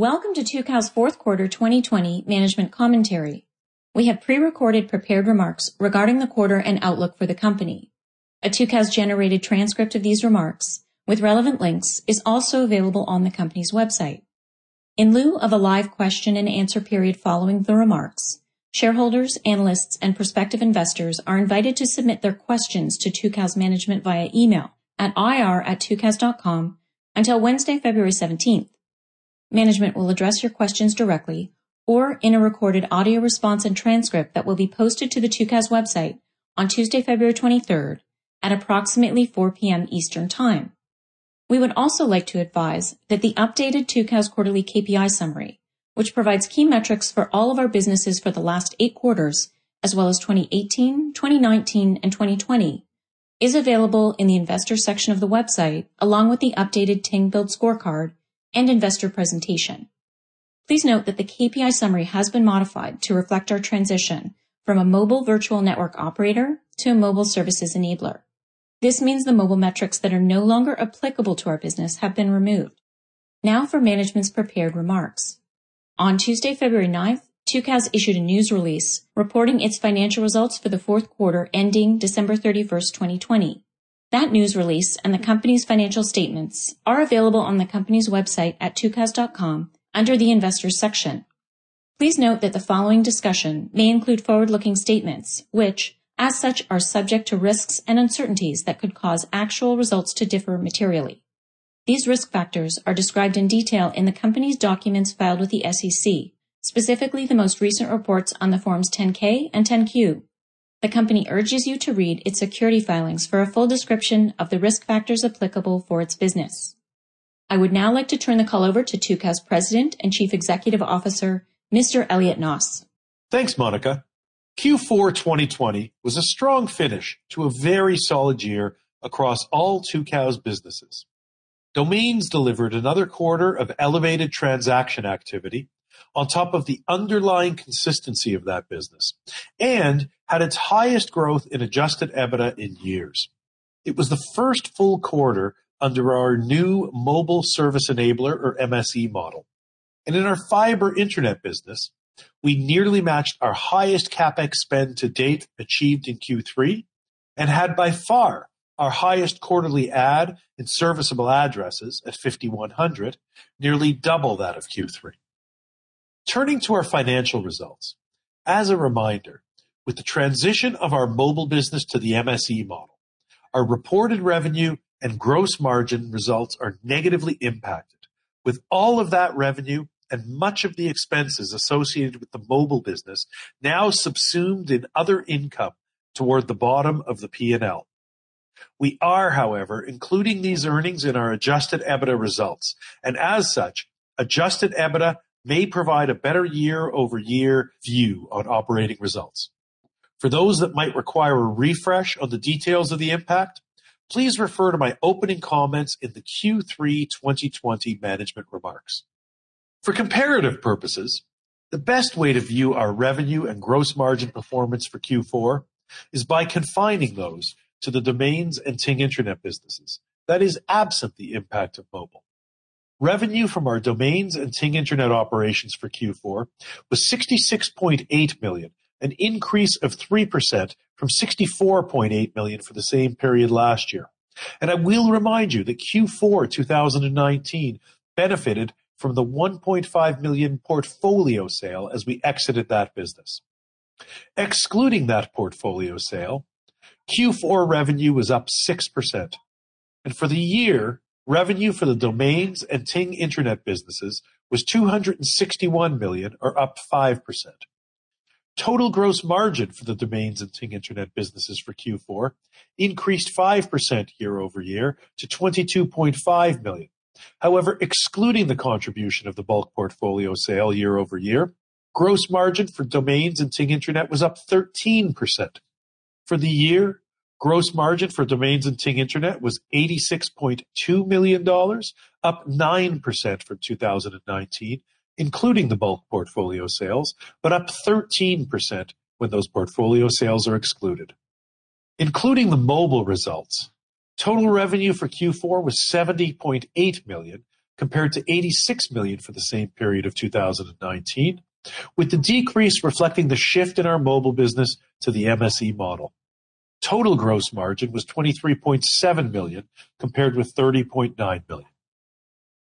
Welcome to Tucows fourth quarter 2020 management commentary. We have pre-recorded prepared remarks regarding the quarter and outlook for the company. A Tucows generated transcript of these remarks with relevant links is also available on the company's website. In lieu of a live question and answer period following the remarks, shareholders, analysts, and prospective investors are invited to submit their questions to Tucows management via email at ir at until Wednesday, February 17th. Management will address your questions directly or in a recorded audio response and transcript that will be posted to the Tucows website on Tuesday, February 23rd at approximately 4 p.m. Eastern Time. We would also like to advise that the updated Tucows quarterly KPI summary, which provides key metrics for all of our businesses for the last eight quarters, as well as 2018, 2019, and 2020, is available in the investor section of the website, along with the updated Ting Build scorecard and investor presentation. Please note that the KPI summary has been modified to reflect our transition from a mobile virtual network operator to a mobile services enabler. This means the mobile metrics that are no longer applicable to our business have been removed. Now for management's prepared remarks. On Tuesday, February 9th, Tucows issued a news release reporting its financial results for the fourth quarter ending December 31st, 2020. That news release and the company's financial statements are available on the company's website at tucows.com under the Investors section. Please note that the following discussion may include forward-looking statements, which, as such, are subject to risks and uncertainties that could cause actual results to differ materially. These risk factors are described in detail in the company's documents filed with the SEC, specifically the most recent reports on the Forms 10-K and 10-Q. The company urges you to read its security filings for a full description of the risk factors applicable for its business. I would now like to turn the call over to Tucows President and Chief Executive Officer, Mr. Elliot Noss. Thanks, Monica. Q4 2020 was a strong finish to a very solid year across all Tucows businesses. Domains delivered another quarter of elevated transaction activity on top of the underlying consistency of that business and had its highest growth in adjusted EBITDA in years. It was the first full quarter under our new mobile service enabler or MSE model. And in our fiber internet business, we nearly matched our highest CapEx spend to date achieved in Q3 and had by far our highest quarterly add in serviceable addresses at 5,100, nearly double that of Q3. Turning to our financial results. As a reminder, with the transition of our mobile business to the MSE model, our reported revenue and gross margin results are negatively impacted, with all of that revenue and much of the expenses associated with the mobile business now subsumed in other income toward the bottom of the P&L. We are, however, including these earnings in our adjusted EBITDA results, and as such, adjusted EBITDA may provide a better year-over-year view on operating results. For those that might require a refresh on the details of the impact, please refer to my opening comments in the Q3 2020 management remarks. For comparative purposes, the best way to view our revenue and gross margin performance for Q4 is by confining those to the domains and Ting Internet businesses, that is absent the impact of mobile. Revenue from our domains and Ting Internet operations for Q4 was $66.8 million, an increase of 3% from 64.8 million for the same period last year. And I will remind you that Q4 2019 benefited from the 1.5 million portfolio sale as we exited that business. Excluding that portfolio sale, Q4 revenue was up 6%, and for the year, revenue for the domains and Ting Internet businesses was 261 million, or up 5%. Total gross margin for the domains and Ting Internet businesses for Q4 increased 5% year-over-year to 22.5 million. However, excluding the contribution of the bulk portfolio sale year-over-year, Gross margin for domains and Ting Internet was up 13%. For the year, gross margin for domains and Ting Internet was $86.2 million, up 9% from 2019, including the bulk portfolio sales, but up 13% when those portfolio sales are excluded. Including the mobile results, total revenue for Q4 was 70.8 million, compared to 86 million for the same period of 2019, with the decrease reflecting the shift in our mobile business to the MSE model. Total gross margin was 23.7 million, compared with 30.9 million.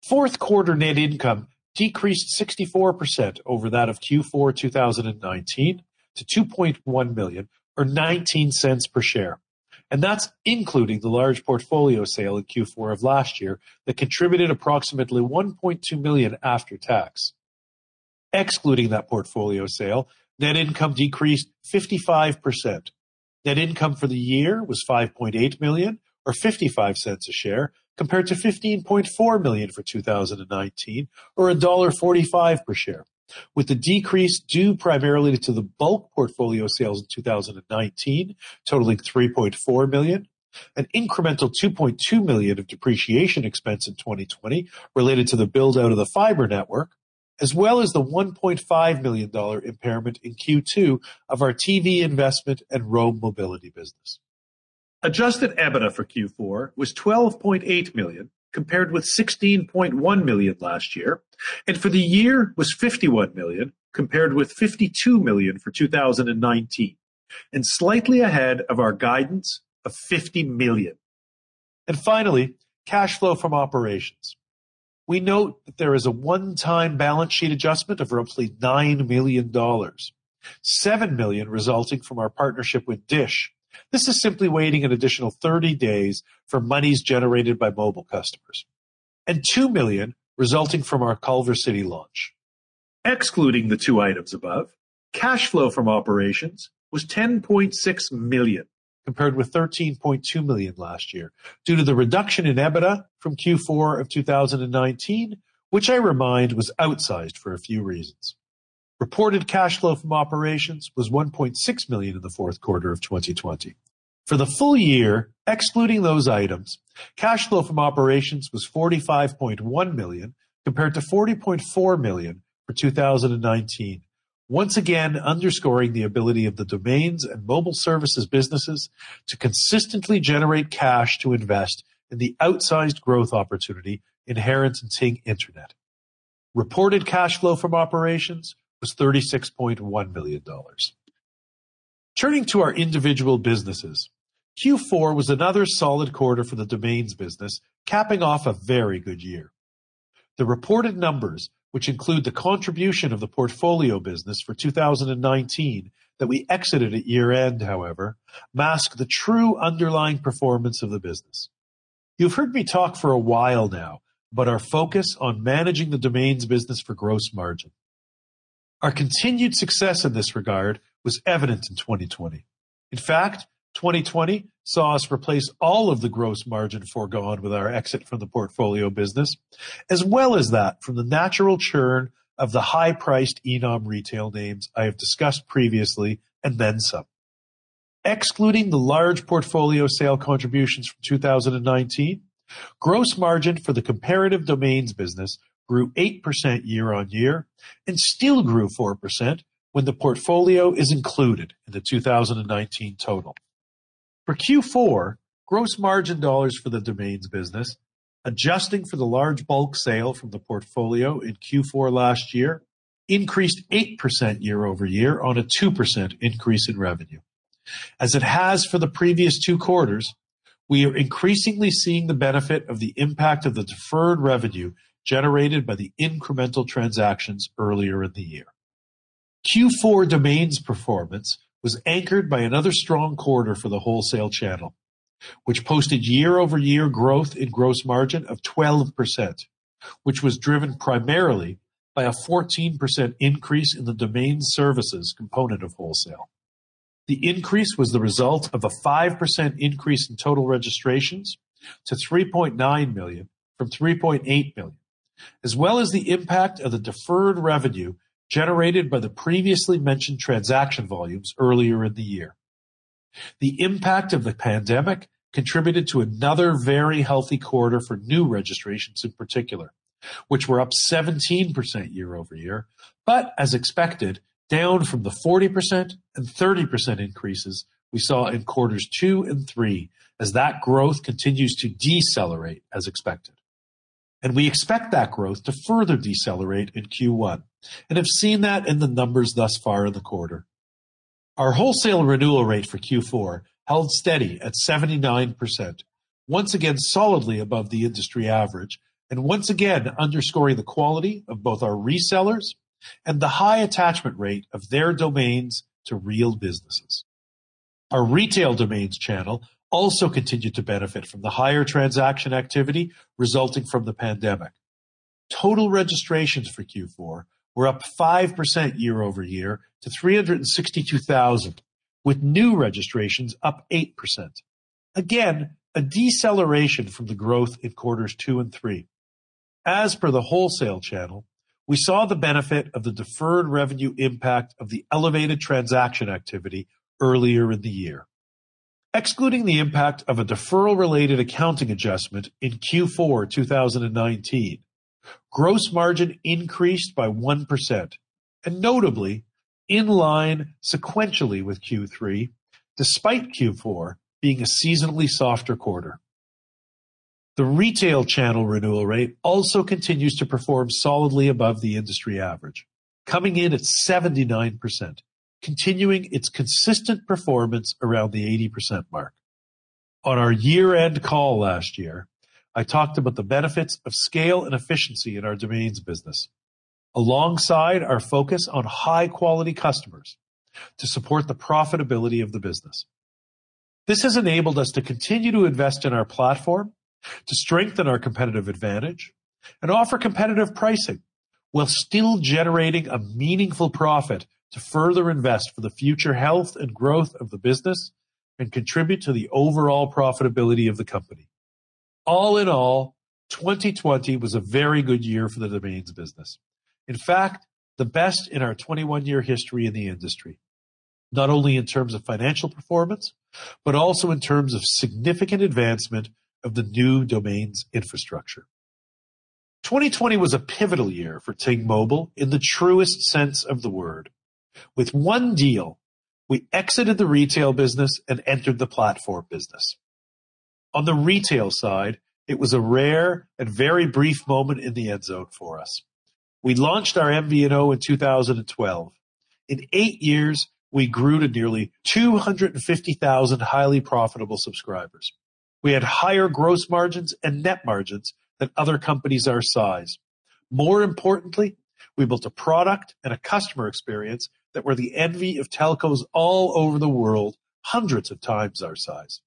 Fourth quarter net income decreased 64% over that of Q4 2019 to 2.1 million or $0.19 per share. And that's including the large portfolio sale in Q4 of last year that contributed approximately 1.2 million after tax. Excluding that portfolio sale, net income decreased 55%. Net income for the year was 5.8 million or 55 cents a share, compared to 15.4 million for 2019 or $1.45 per share, with the decrease due primarily to the bulk portfolio sales in 2019 totaling 3.4 million, an incremental 2.2 million of depreciation expense in 2020 related to the build-out of the fiber network, as well as the $1.5 million impairment in Q2 of our TV investment and Roam Mobility business. Adjusted EBITDA for Q4 was 12.8 million, compared with 16.1 million last year, and for the year was 51 million, compared with 52 million for 2019, and slightly ahead of our guidance of 50 million. And finally, cash flow from operations. We note that there is a one-time balance sheet adjustment of roughly $9 million, 7 million resulting from our partnership with Dish. This is simply waiting an additional 30 days for monies generated by mobile customers, and 2 million resulting from our Culver City launch. Excluding the two items above, cash flow from operations was 10.6 million, compared with 13.2 million last year, due to the reduction in EBITDA from Q4 of 2019, which I remind was outsized for a few reasons. Reported cash flow from operations was 1.6 million in the fourth quarter of 2020. For the full year, excluding those items, cash flow from operations was 45.1 million, compared to 40.4 million for 2019, once again underscoring the ability of the domains and mobile services businesses to consistently generate cash to invest in the outsized growth opportunity inherent in Ting Internet. Reported cash flow from operations was $36.1 million. Turning to our individual businesses, Q4 was another solid quarter for the domains business, capping off a very good year. The reported numbers which include the contribution of the portfolio business for 2019 that we exited at year-end, however, mask the true underlying performance of the business. You've heard me talk for a while now about our focus on managing the domains business for gross margin. Our continued success in this regard was evident in 2020. In fact, 2020 saw us replace all of the gross margin foregone with our exit from the portfolio business, as well as that from the natural churn of the high-priced eNom retail names I have discussed previously, and then some. Excluding the large portfolio sale contributions from 2019, gross margin for the comparative domains business grew 8% year-on-year and still grew 4% when the portfolio is included in the 2019 total. For Q4, gross margin dollars for the domains business, adjusting for the large bulk sale from the portfolio in Q4 last year, increased 8% year-over-year on a 2% increase in revenue. As it has for the previous two quarters, we are increasingly seeing the benefit of the impact of the deferred revenue generated by the incremental transactions earlier in the year. Q4 domains performance was anchored by another strong quarter for the wholesale channel, which posted year-over-year growth in gross margin of 12%, which was driven primarily by a 14% increase in the domain services component of wholesale. The increase was the result of a 5% increase in total registrations to 3.9 million from 3.8 million, as well as the impact of the deferred revenue generated by the previously mentioned transaction volumes earlier in the year. The impact of the pandemic contributed to another very healthy quarter for new registrations in particular, which were up 17% year-over-year, but as expected, down from the 40% and 30% increases we saw in quarters two and three as that growth continues to decelerate as expected. And we expect that growth to further decelerate in Q1 and have seen that in the numbers thus far in the quarter. Our wholesale renewal rate for Q4 held steady at 79%, once again solidly above the industry average, and once again underscoring the quality of both our resellers and the high attachment rate of their domains to real businesses. Our retail domains channel also continued to benefit from the higher transaction activity resulting from the pandemic. Total registrations for Q4 were up 5% year-over-year to 362,000, with new registrations up 8%. Again, a deceleration from the growth in quarters two and three. As per the wholesale channel, we saw the benefit of the deferred revenue impact of the elevated transaction activity earlier in the year. Excluding the impact of a deferral-related accounting adjustment in Q4 2019, gross margin increased by 1%, and notably in line sequentially with Q3, despite Q4 being a seasonally softer quarter. The retail channel renewal rate also continues to perform solidly above the industry average, coming in at 79%, continuing its consistent performance around the 80% mark. On our year-end call last year, I talked about the benefits of scale and efficiency in our domains business, alongside our focus on high-quality customers to support the profitability of the business. This has enabled us to continue to invest in our platform, to strengthen our competitive advantage, and offer competitive pricing while still generating a meaningful profit to further invest for the future health and growth of the business and contribute to the overall profitability of the company. All in all, 2020 was a very good year for the domains business. In fact, the best in our 21-year history in the industry, not only in terms of financial performance, but also in terms of significant advancement of the new domains infrastructure. 2020 was a pivotal year for Ting Mobile in the truest sense of the word. With one deal, we exited the retail business and entered the platform business. On the retail side, it was a rare and very brief moment in the end zone for us. We launched our MVNO in 2012. In eight years, we grew to nearly 250,000 highly profitable subscribers. We had higher gross margins and net margins than other companies our size. More importantly, we built a product and a customer experience that were the envy of telcos all over the world, hundreds of times our size.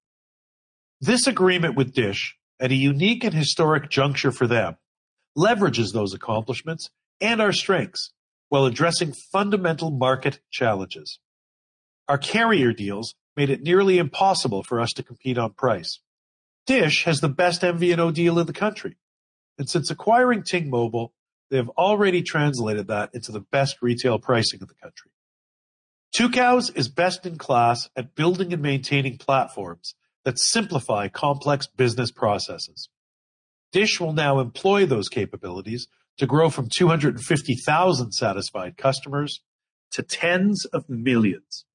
This agreement with DISH, at a unique and historic juncture for them, leverages those accomplishments and our strengths while addressing fundamental market challenges. Our carrier deals made it nearly impossible for us to compete on price. DISH has the best MVNO deal in the country, and since acquiring Ting Mobile, they have already translated that into the best retail pricing in the country. Tucows is best in class at building and maintaining platforms that simplify complex business processes. DISH will now employ those capabilities to grow from 250,000 satisfied customers to tens of millions.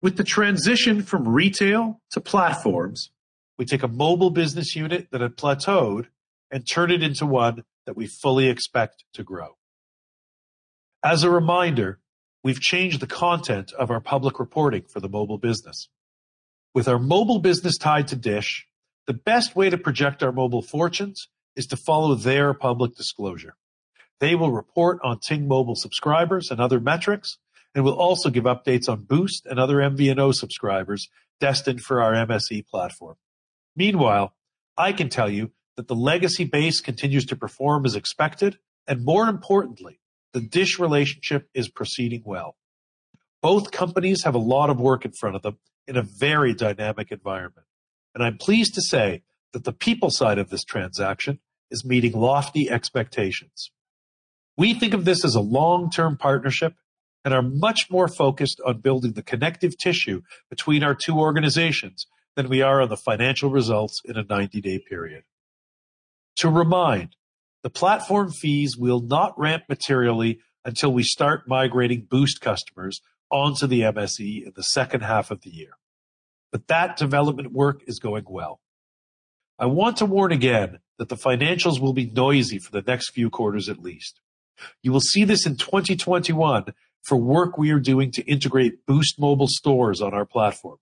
With the transition from retail to platforms, we take a mobile business unit that had plateaued and turn it into one that we fully expect to grow. As a reminder, we've changed the content of our public reporting for the mobile business. With our mobile business tied to DISH, the best way to project our mobile fortunes is to follow their public disclosure. They will report on Ting Mobile subscribers and other metrics, and will also give updates on Boost and other MVNO subscribers destined for our MSE platform. Meanwhile, I can tell you that the legacy base continues to perform as expected, and more importantly, the DISH relationship is proceeding well. Both companies have a lot of work in front of them in a very dynamic environment, and I'm pleased to say that the people side of this transaction is meeting lofty expectations. We think of this as a long-term partnership and are much more focused on building the connective tissue between our two organizations than we are on the financial results in a 90-day period. To remind, the platform fees will not ramp materially until we start migrating Boost customers onto the MSE in the second half of the year. But that development work is going well. I want to warn again that the financials will be noisy for the next few quarters at least. You will see this in 2021 for work we are doing to integrate Boost Mobile stores on our platform.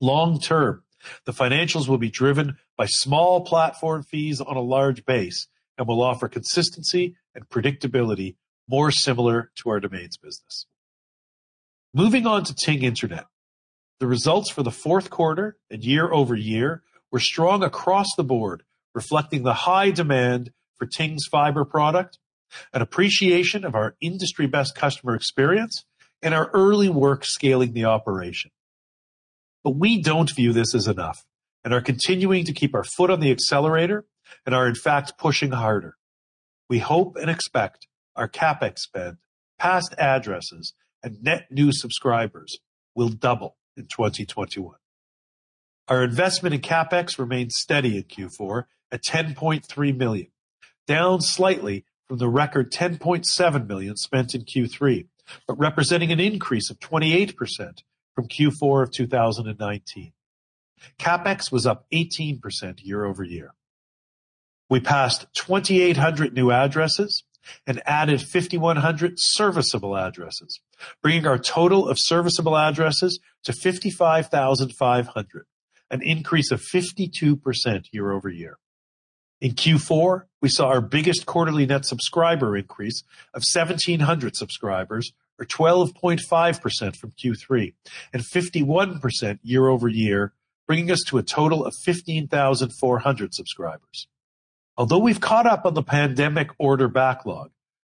Long term, the financials will be driven by small platform fees on a large base and will offer consistency and predictability more similar to our domains business. Moving on to Ting Internet. The results for the fourth quarter and year-over-year were strong across the board, reflecting the high demand for Ting's fiber product, an appreciation of our industry-best customer experience, and our early work scaling the operation. But we don't view this as enough and are continuing to keep our foot on the accelerator and are in fact pushing harder. We hope and expect our CapEx spend, past addresses, and net new subscribers will double in 2021. Our investment in CapEx remained steady in Q4 at 10.3 million, down slightly from the record 10.7 million spent in Q3, but representing an increase of 28% from Q4 of 2019. CapEx was up 18% year-over-year. We passed 2,800 new addresses and added 5,100 serviceable addresses, bringing our total of serviceable addresses to 55,500, an increase of 52% year-over-year. In Q4, we saw our biggest quarterly net subscriber increase of 1,700 subscribers, or 12.5% from Q3, and 51% year-over-year, bringing us to a total of 15,400 subscribers. Although we've caught up on the pandemic order backlog,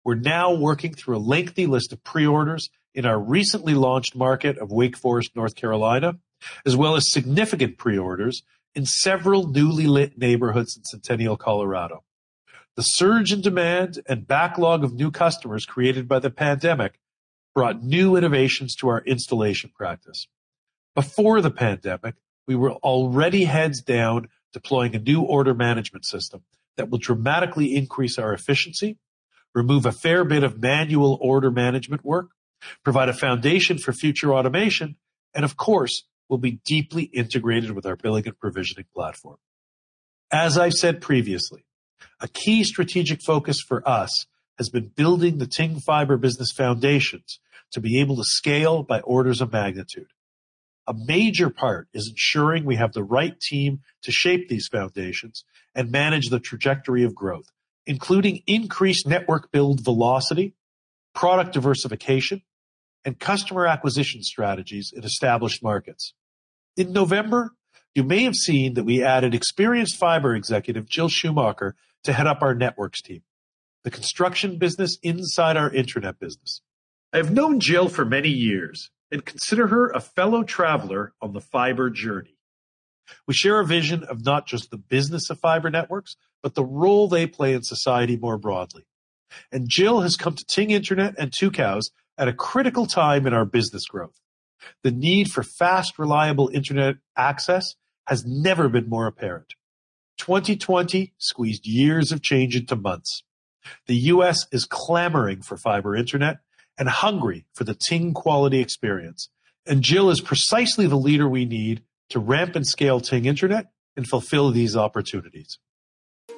we're now working through a lengthy list of pre-orders in our recently launched market of Wake Forest, North Carolina, as well as significant pre-orders in several newly lit neighborhoods in Centennial, Colorado. The surge in demand and backlog of new customers created by the pandemic brought new innovations to our installation practice. Before the pandemic, we were already heads down deploying a new order management system that will dramatically increase our efficiency, remove a fair bit of manual order management work, provide a foundation for future automation, and of course, will be deeply integrated with our billing and provisioning platform. As I've said previously, a key strategic focus for us has been building the Ting fiber business foundations to be able to scale by orders of magnitude. A major part is ensuring we have the right team to shape these foundations and manage the trajectory of growth, including increased network build velocity, product diversification, and customer acquisition strategies in established markets. In November, you may have seen that we added experienced fiber executive Jill Szuchmacher to head up our networks team, the construction business inside our internet business. I have known Jill for many years and consider her a fellow traveler on the fiber journey. We share a vision of not just the business of fiber networks, but the role they play in society more broadly. And Jill has come to Ting Internet and Tucows at a critical time in our business growth. The need for fast, reliable internet access has never been more apparent. 2020 squeezed years of change into months. The U.S. is clamoring for fiber internet and hungry for the Ting quality experience, and Jill is precisely the leader we need to ramp and scale Ting Internet and fulfill these opportunities.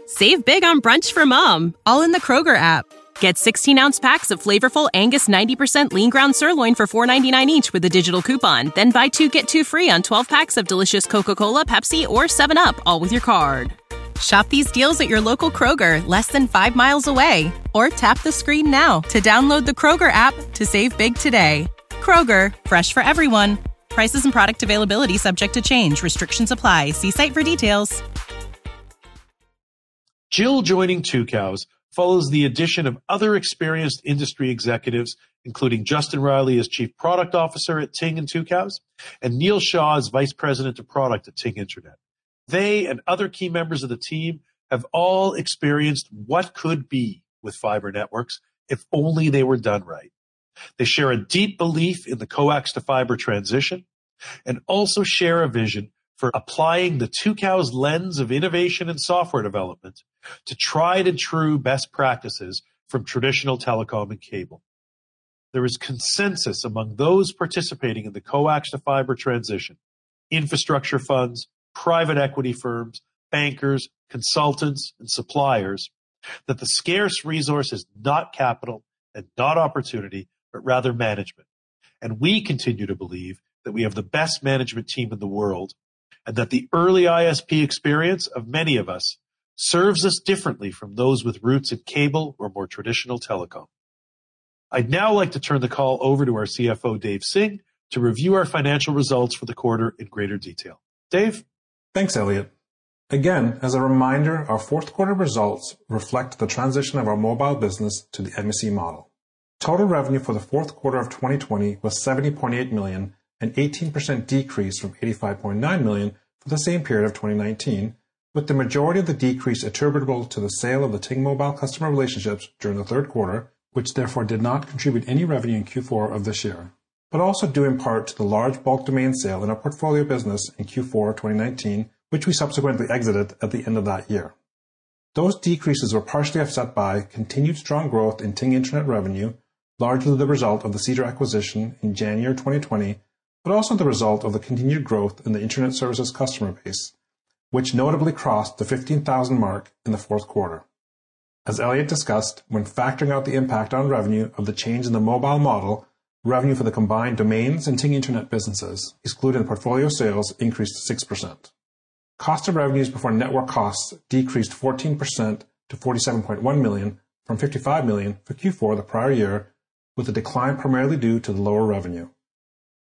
Save big on brunch for mom, all in the Kroger app. Get 16-ounce packs of flavorful Angus 90% lean ground sirloin for $4.99 each with a digital coupon. Then buy two, get two free on 12 packs of delicious Coca-Cola, Pepsi, or 7-Up, all with your card. Shop these deals at your local Kroger, less than five miles away. Or tap the screen now to download the Kroger app to save big today. Kroger, fresh for everyone. Prices and product availability subject to change. Restrictions apply. See site for details. Jill joining Tucows follows the addition of other experienced industry executives, including Justin Riley as Chief Product Officer at Ting and Tucows, and Neil Shaw as Vice President of Product at Ting Internet. They and other key members of the team have all experienced what could be with fiber networks if only they were done right. They share a deep belief in the coax to fiber transition and also share a vision for applying the Tucows lens of innovation and software development to tried and true best practices from traditional telecom and cable. There is consensus among those participating in the coax to fiber transition, infrastructure funds, private equity firms, bankers, consultants, and suppliers, that the scarce resource is not capital and not opportunity, but rather management. And we continue to believe that we have the best management team in the world and that the early ISP experience of many of us serves us differently from those with roots in cable or more traditional telecom. I'd now like to turn the call over to our CFO, Dave Singh, to review our financial results for the quarter in greater detail. Dave? Thanks, Elliot. Again, as a reminder, our fourth quarter results reflect the transition of our mobile business to the MSE model. Total revenue for the fourth quarter of 2020 was 70.8 million, an 18% decrease from 85.9 million for the same period of 2019, with the majority of the decrease attributable to the sale of the Ting Mobile customer relationships during the third quarter, which therefore did not contribute any revenue in Q4 of this year, but also due in part to the large bulk domain sale in our portfolio business in Q4 2019, which we subsequently exited at the end of that year. Those decreases were partially offset by continued strong growth in Ting Internet revenue, largely the result of the Cedar acquisition in January 2020, but also the result of the continued growth in the Internet services customer base, which notably crossed the 15,000 mark in the fourth quarter. As Elliot discussed, when factoring out the impact on revenue of the change in the mobile model, revenue for the combined domains and Ting Internet businesses, excluding portfolio sales, increased 6%. Cost of revenues before network costs decreased 14% to 47.1 million from 55 million for Q4 the prior year, with the decline primarily due to the lower revenue.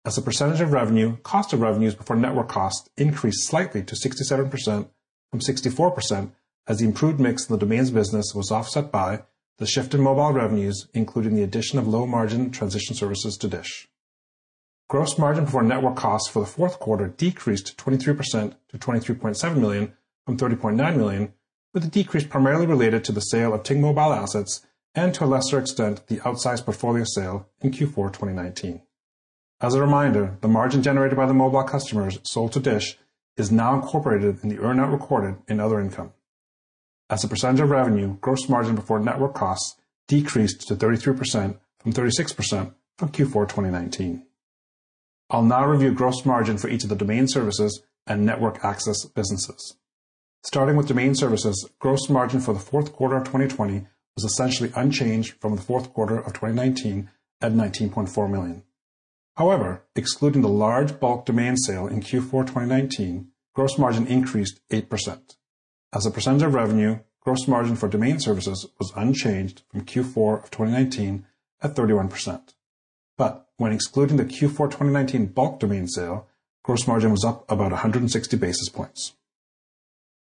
As a percentage of revenue, cost of revenues before network costs increased slightly to 67% from 64% as the improved mix in the domains business was offset by the shift in mobile revenues, including the addition of low-margin transition services to DISH. Gross margin before network costs for the fourth quarter decreased 23% to 23.7 million from 30.9 million, with the decrease primarily related to the sale of Ting Mobile assets and to a lesser extent, the outsized portfolio sale in Q4 2019. As a reminder, the margin generated by the mobile customers sold to DISH is now incorporated in the earn-out recorded in other income. As a percentage of revenue, gross margin before network costs decreased to 33% from 36% from Q4 2019. I'll now review gross margin for each of the domain services and network access businesses. Starting with domain services, gross margin for the fourth quarter of 2020 was essentially unchanged from the fourth quarter of 2019 at 19.4 million. However, excluding the large bulk domain sale in Q4 2019, gross margin increased 8%. As a percentage of revenue, gross margin for domain services was unchanged from Q4 of 2019 at 31%. But when excluding the Q4 2019 bulk domain sale, gross margin was up about 160 basis points.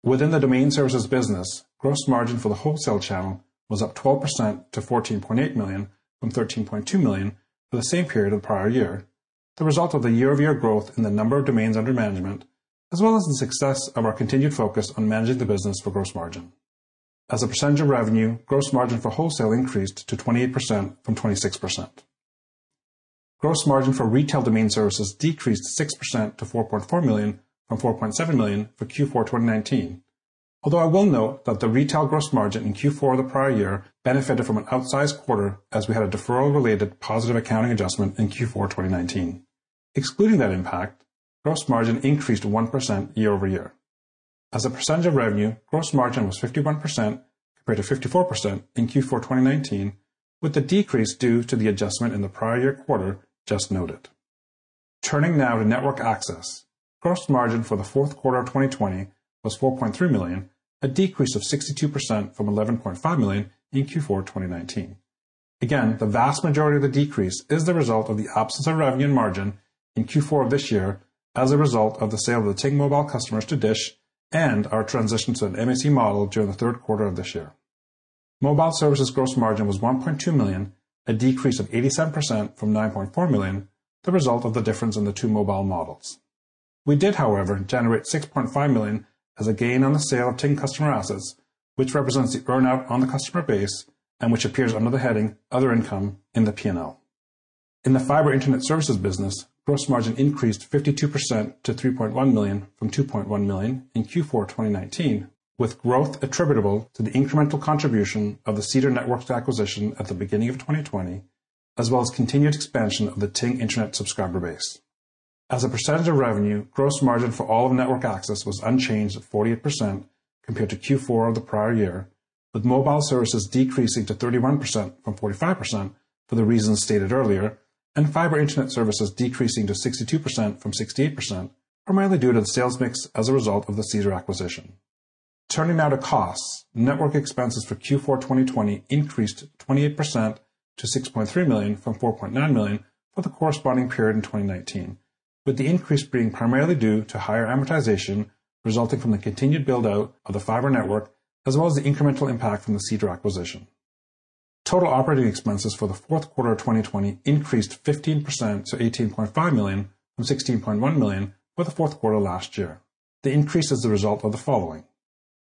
Within the domain services business, gross margin for the wholesale channel was up 12% to 14.8 million from 13.2 million for the same period of the prior year, the result of the year-over-year growth in the number of domains under management, as well as the success of our continued focus on managing the business for gross margin. As a percentage of revenue, gross margin for wholesale increased to 28% from 26%. Gross margin for retail domain services decreased 6% to 4.4 million from 4.7 million for Q4 2019. Although I will note that the retail gross margin in Q4 of the prior year benefited from an outsized quarter as we had a deferral-related positive accounting adjustment in Q4 2019. Excluding that impact, gross margin increased 1% year-over-year. As a percentage of revenue, gross margin was 51% compared to 54% in Q4 2019, with the decrease due to the adjustment in the prior year quarter just noted. Turning now to network access. Gross margin for the fourth quarter of 2020 was 4.3 million, a decrease of 62% from 11.5 million in Q4 2019. Again, the vast majority of the decrease is the result of the absence of revenue and margin in Q4 of this year as a result of the sale of the Ting Mobile customers to DISH and our transition to an MSE model during the third quarter of this year. Mobile services gross margin was 1.2 million, a decrease of 87% from 9.4 million, the result of the difference in the two mobile models. We did, however, generate 6.5 million as a gain on the sale of Ting customer assets, which represents the earn-out on the customer base and which appears under the heading Other Income in the P&L. In the fiber internet services business, gross margin increased 52% to 3.1 million from 2.1 million in Q4 2019, with growth attributable to the incremental contribution of the Cedar Networks acquisition at the beginning of 2020, as well as continued expansion of the Ting Internet subscriber base. As a percentage of revenue, gross margin for all of network access was unchanged at 48% compared to Q4 of the prior year, with mobile services decreasing to 31% from 45% for the reasons stated earlier, and fiber internet services decreasing to 62% from 68%, primarily due to the sales mix as a result of the Cedar acquisition. Turning now to costs. Network expenses for Q4 2020 increased 28% to 6.3 million from 4.9 million for the corresponding period in 2019, with the increase being primarily due to higher amortization resulting from the continued build-out of the fiber network, as well as the incremental impact from the Cedar acquisition. Total operating expenses for the fourth quarter of 2020 increased 15% to 18.5 million from 16.1 million for the fourth quarter last year. The increase is the result of the following.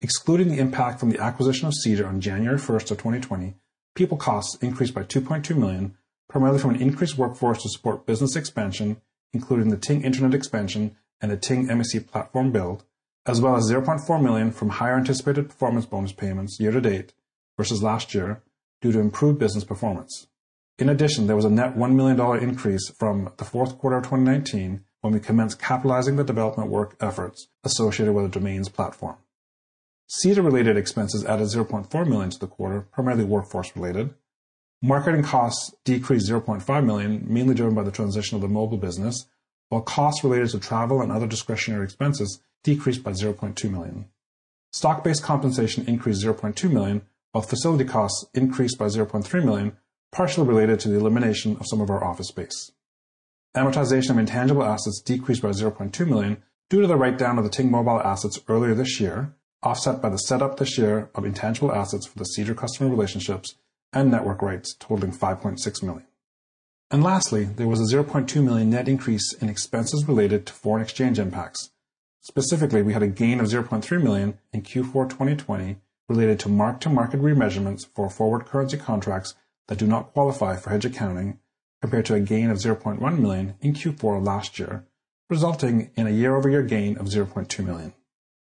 Excluding the impact from the acquisition of Cedar on January 1st of 2020, people costs increased by 2.2 million, primarily from an increased workforce to support business expansion, including the Ting Internet expansion and the Ting MSE platform build, as well as 0.4 million from higher anticipated performance bonus payments year to date versus last year due to improved business performance. In addition, there was a net $1 million increase from the fourth quarter of 2019 when we commenced capitalizing the development work efforts associated with the domains platform. Cedar-related expenses added 0.4 million to the quarter, primarily workforce-related. Marketing costs decreased 0.5 million, mainly driven by the transition of the mobile business, while costs related to travel and other discretionary expenses decreased by 0.2 million. Stock-based compensation increased $0.2 million, while facility costs increased by 0.3 million, partially related to the elimination of some of our office space. Amortization of intangible assets decreased by 0.2 million due to the write-down of the Ting Mobile assets earlier this year, offset by the setup this year of intangible assets for the Cedar customer relationships and network rights totaling 5.6 million. And lastly, there was a 0.2 million net increase in expenses related to foreign exchange impacts, Specifically, we had a gain of 0.3 million in Q4 2020 related to mark-to-market remeasurements for forward currency contracts that do not qualify for hedge accounting, compared to a gain of 0.1 million in Q4 last year, resulting in a year-over-year gain of 0.2 million.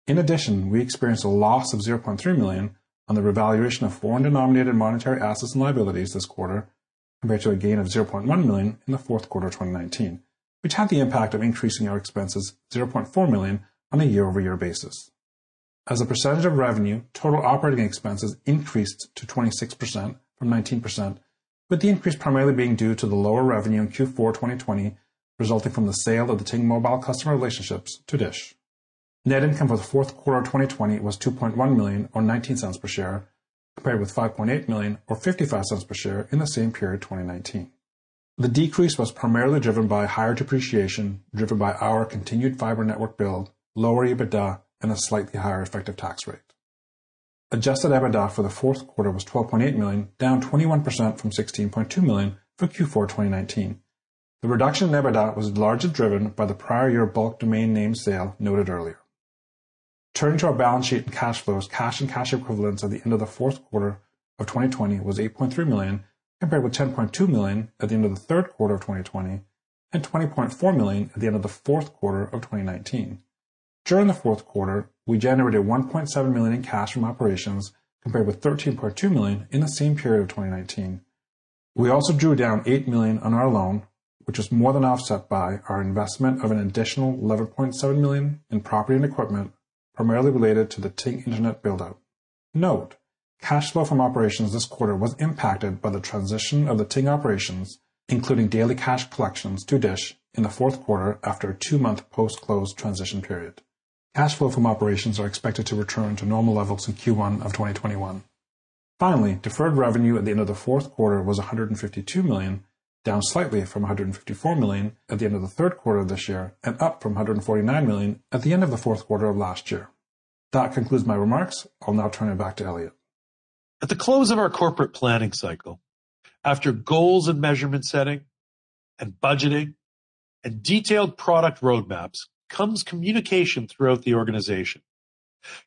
In addition, we experienced a loss of 0.3 million on the revaluation of foreign-denominated monetary assets and liabilities this quarter, compared to a gain of 0.1 million in the fourth quarter of 2019 which had the impact of increasing our expenses 0.4 million on a year-over-year basis. As a percentage of revenue, total operating expenses increased to 26% from 19%, with the increase primarily being due to the lower revenue in Q4 2020 resulting from the sale of the Ting Mobile customer relationships to Dish. Net income for the fourth quarter of 2020 was 2.1 million or 19 cents per share, compared with 5.8 million or 55 cents per share in the same period 2019. The decrease was primarily driven by higher depreciation, driven by our continued fiber network build, lower EBITDA, and a slightly higher effective tax rate. Adjusted EBITDA for the fourth quarter was 12.8 million, down 21% from 16.2 million for Q4 2019. The reduction in EBITDA was largely driven by the prior year bulk domain name sale noted earlier. Turning to our balance sheet and cash flows, cash and cash equivalents at the end of the fourth quarter of 2020 was 8.3 million, compared with 10.2 million at the end of the third quarter of 2020 and 20.4 million at the end of the fourth quarter of 2019. During the fourth quarter, we generated 1.7 million in cash from operations compared with 13.2 million in the same period of 2019. We also drew down 8 million on our loan, which was more than offset by our investment of an additional 11.7 million in property and equipment, primarily related to the Ting Internet build-out. Note, Cash flow from operations this quarter was impacted by the transition of the Ting operations, including daily cash collections to Dish in the fourth quarter after a two-month post-close transition period. Cash flow from operations are expected to return to normal levels in Q1 of 2021. Finally, deferred revenue at the end of the fourth quarter was 152 million, down slightly from 154 million at the end of the third quarter of this year and up from 149 million at the end of the fourth quarter of last year. That concludes my remarks. I'll now turn it back to Elliot. At the close of our corporate planning cycle, after goals and measurement setting and budgeting and detailed product roadmaps comes communication throughout the organization.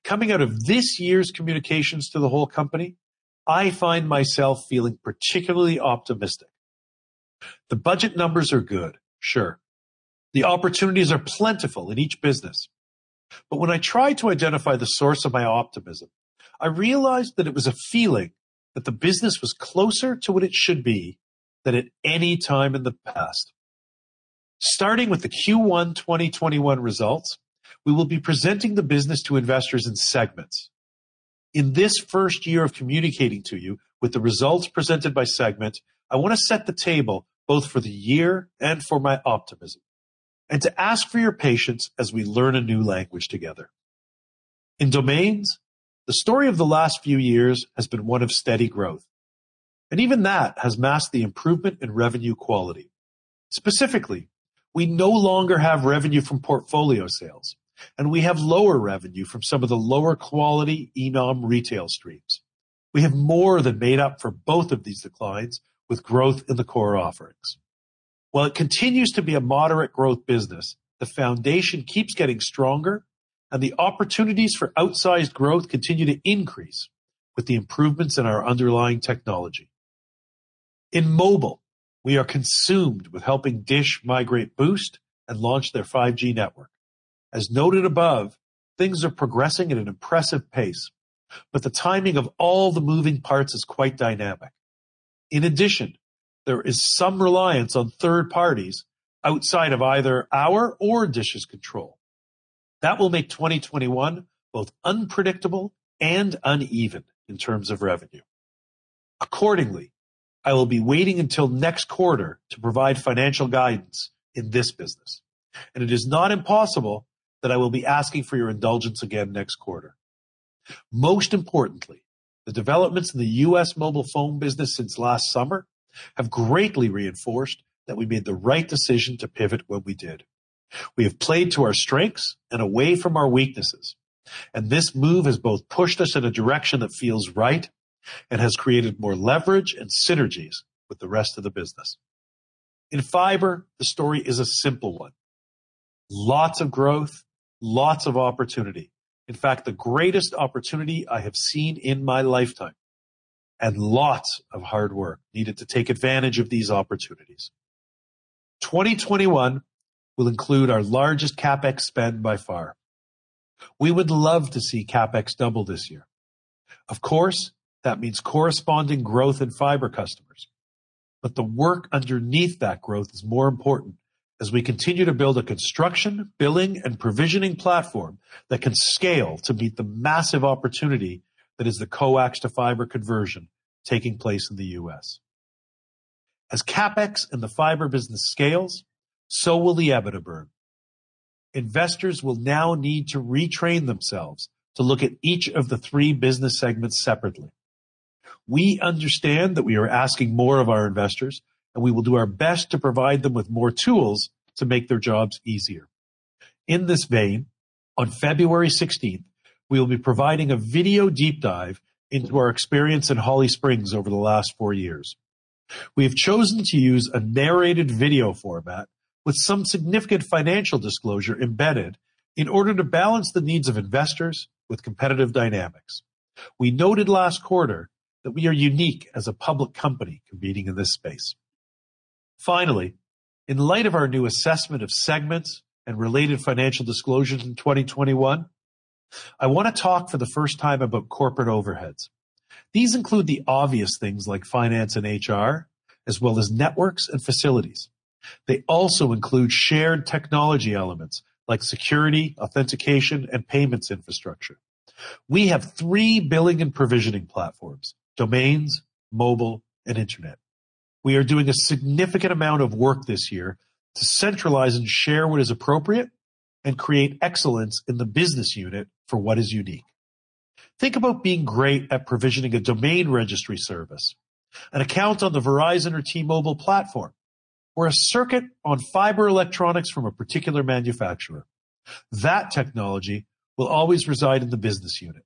Coming out of this year's communications to the whole company, I find myself feeling particularly optimistic. The budget numbers are good, sure. The opportunities are plentiful in each business. But when I tried to identify the source of my optimism, I realized that it was a feeling that the business was closer to what it should be than at any time in the past. Starting with the Q1 2021 results, we will be presenting the business to investors in segments. In this first year of communicating to you with the results presented by segment, I want to set the table both for the year and for my optimism, and to ask for your patience as we learn a new language together. In domains, the story of the last few years has been one of steady growth, and even that has masked the improvement in revenue quality. Specifically, we no longer have revenue from portfolio sales, and we have lower revenue from some of the lower quality eNom retail streams. We have more than made up for both of these declines with growth in the core offerings. While it continues to be a moderate growth business, the foundation keeps getting stronger and the opportunities for outsized growth continue to increase with the improvements in our underlying technology. In mobile, we are consumed with helping Dish migrate Boost and launch their 5G network. As noted above, things are progressing at an impressive pace, but the timing of all the moving parts is quite dynamic. In addition, there is some reliance on third parties outside of either our or Dish's control. That will make 2021 both unpredictable and uneven in terms of revenue. Accordingly, I will be waiting until next quarter to provide financial guidance in this business, and it is not impossible that I will be asking for your indulgence again next quarter. Most importantly, the developments in the U.S. mobile phone business since last summer have greatly reinforced that we made the right decision to pivot when we did. We have played to our strengths and away from our weaknesses, and this move has both pushed us in a direction that feels right and has created more leverage and synergies with the rest of the business. In fiber, the story is a simple one. Lots of growth, lots of opportunity, in fact, the greatest opportunity I have seen in my lifetime, and lots of hard work needed to take advantage of these opportunities. 2021 will include our largest CapEx spend by far. We would love to see CapEx double this year. Of course, that means corresponding growth in fiber customers. But the work underneath that growth is more important as we continue to build a construction, billing, and provisioning platform that can scale to meet the massive opportunity that is the coax to fiber conversion taking place in the U.S. As CapEx and the fiber business scales, so will the EBITDA burn. Investors will now need to retrain themselves to look at each of the three business segments separately. We understand that we are asking more of our investors, and we will do our best to provide them with more tools to make their jobs easier. In this vein, on February 16th, we will be providing a video deep dive into our experience in Holly Springs over the last four years. We have chosen to use a narrated video format with some significant financial disclosure embedded in order to balance the needs of investors with competitive dynamics. We noted last quarter that we are unique as a public company competing in this space. Finally, in light of our new assessment of segments and related financial disclosures in 2021, I want to talk for the first time about corporate overheads. These include the obvious things like finance and HR, as well as networks and facilities. They also include shared technology elements like security, authentication, and payments infrastructure. We have three billing and provisioning platforms, domains, mobile, and internet. We are doing a significant amount of work this year to centralize and share what is appropriate and create excellence in the business unit for what is unique. Think about being great at provisioning a domain registry service, an account on the Verizon or T-Mobile platform, or a circuit on fiber electronics from a particular manufacturer. That technology will always reside in the business unit.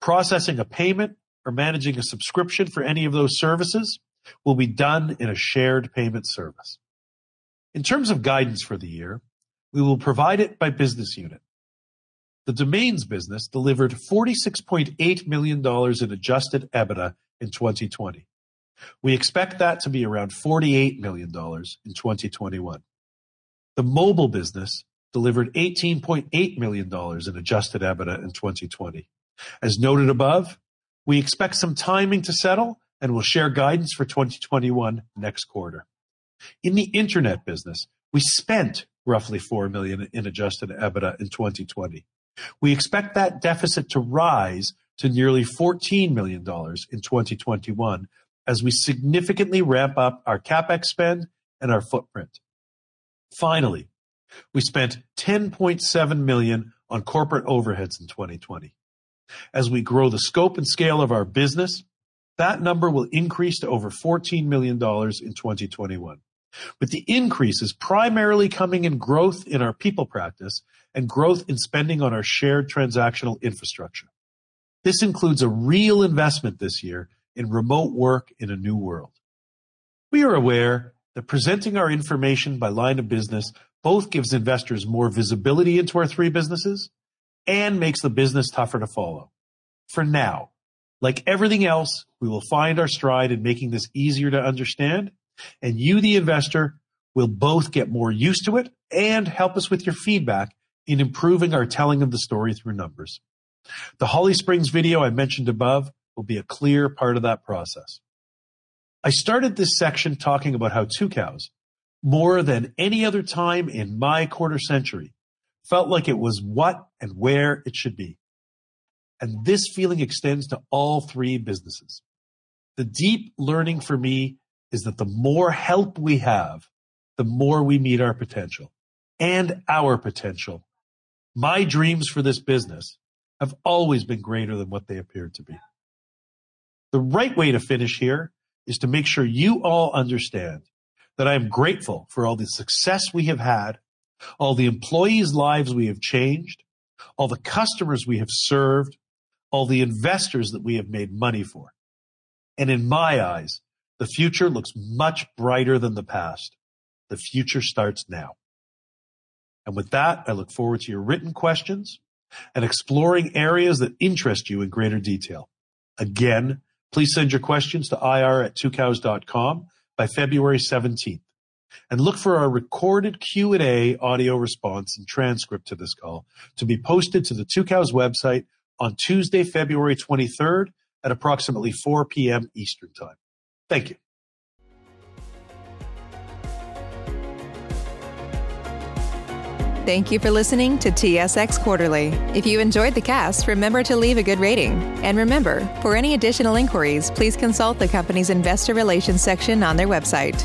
Processing a payment or managing a subscription for any of those services will be done in a shared payment service. In terms of guidance for the year, we will provide it by business unit. The domains business delivered $46.8 million in adjusted EBITDA in 2020. We expect that to be around $48 million in 2021. The mobile business delivered $18.8 million in adjusted EBITDA in 2020. As noted above, we expect some timing to settle, and we'll share guidance for 2021 next quarter. In the internet business, we spent roughly 4 million in adjusted EBITDA in 2020. We expect that deficit to rise to nearly $14 million in 2021 as we significantly ramp up our CapEx spend and our footprint. Finally, we spent 10.7 million on corporate overheads in 2020. As we grow the scope and scale of our business, that number will increase to over $14 million in 2021, with the increase is primarily coming in growth in our people practice and growth in spending on our shared transactional infrastructure. This includes a real investment this year in remote work in a new world. We are aware that presenting our information by line of business both gives investors more visibility into our three businesses and makes the business tougher to follow. For now, like everything else, we will find our stride in making this easier to understand, and you, the investor, will both get more used to it and help us with your feedback in improving our telling of the story through numbers. The Holly Springs video I mentioned above will be a clear part of that process. I started this section talking about how Tucows, more than any other time in my quarter century, felt like it was what and where it should be. And this feeling extends to all three businesses. The deep learning for me is that the more help we have, the more we meet our potential and our potential. My dreams for this business have always been greater than what they appeared to be. The right way to finish here is to make sure you all understand that I am grateful for all the success we have had, all the employees' lives we have changed, all the customers we have served, all the investors that we have made money for. And in my eyes, the future looks much brighter than the past. The future starts now. And with that, I look forward to your written questions and exploring areas that interest you in greater detail. Again, please send your questions to ir at tucows.com by February 17th. And look for our recorded Q&A audio response and transcript to this call to be posted to the Tucows website on Tuesday, February 23rd at approximately 4 p.m. Eastern Time. Thank you. Thank you for listening to TSX Quarterly. If you enjoyed the cast, remember to leave a good rating. And remember, for any additional inquiries, please consult the company's investor relations section on their website.